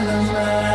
la la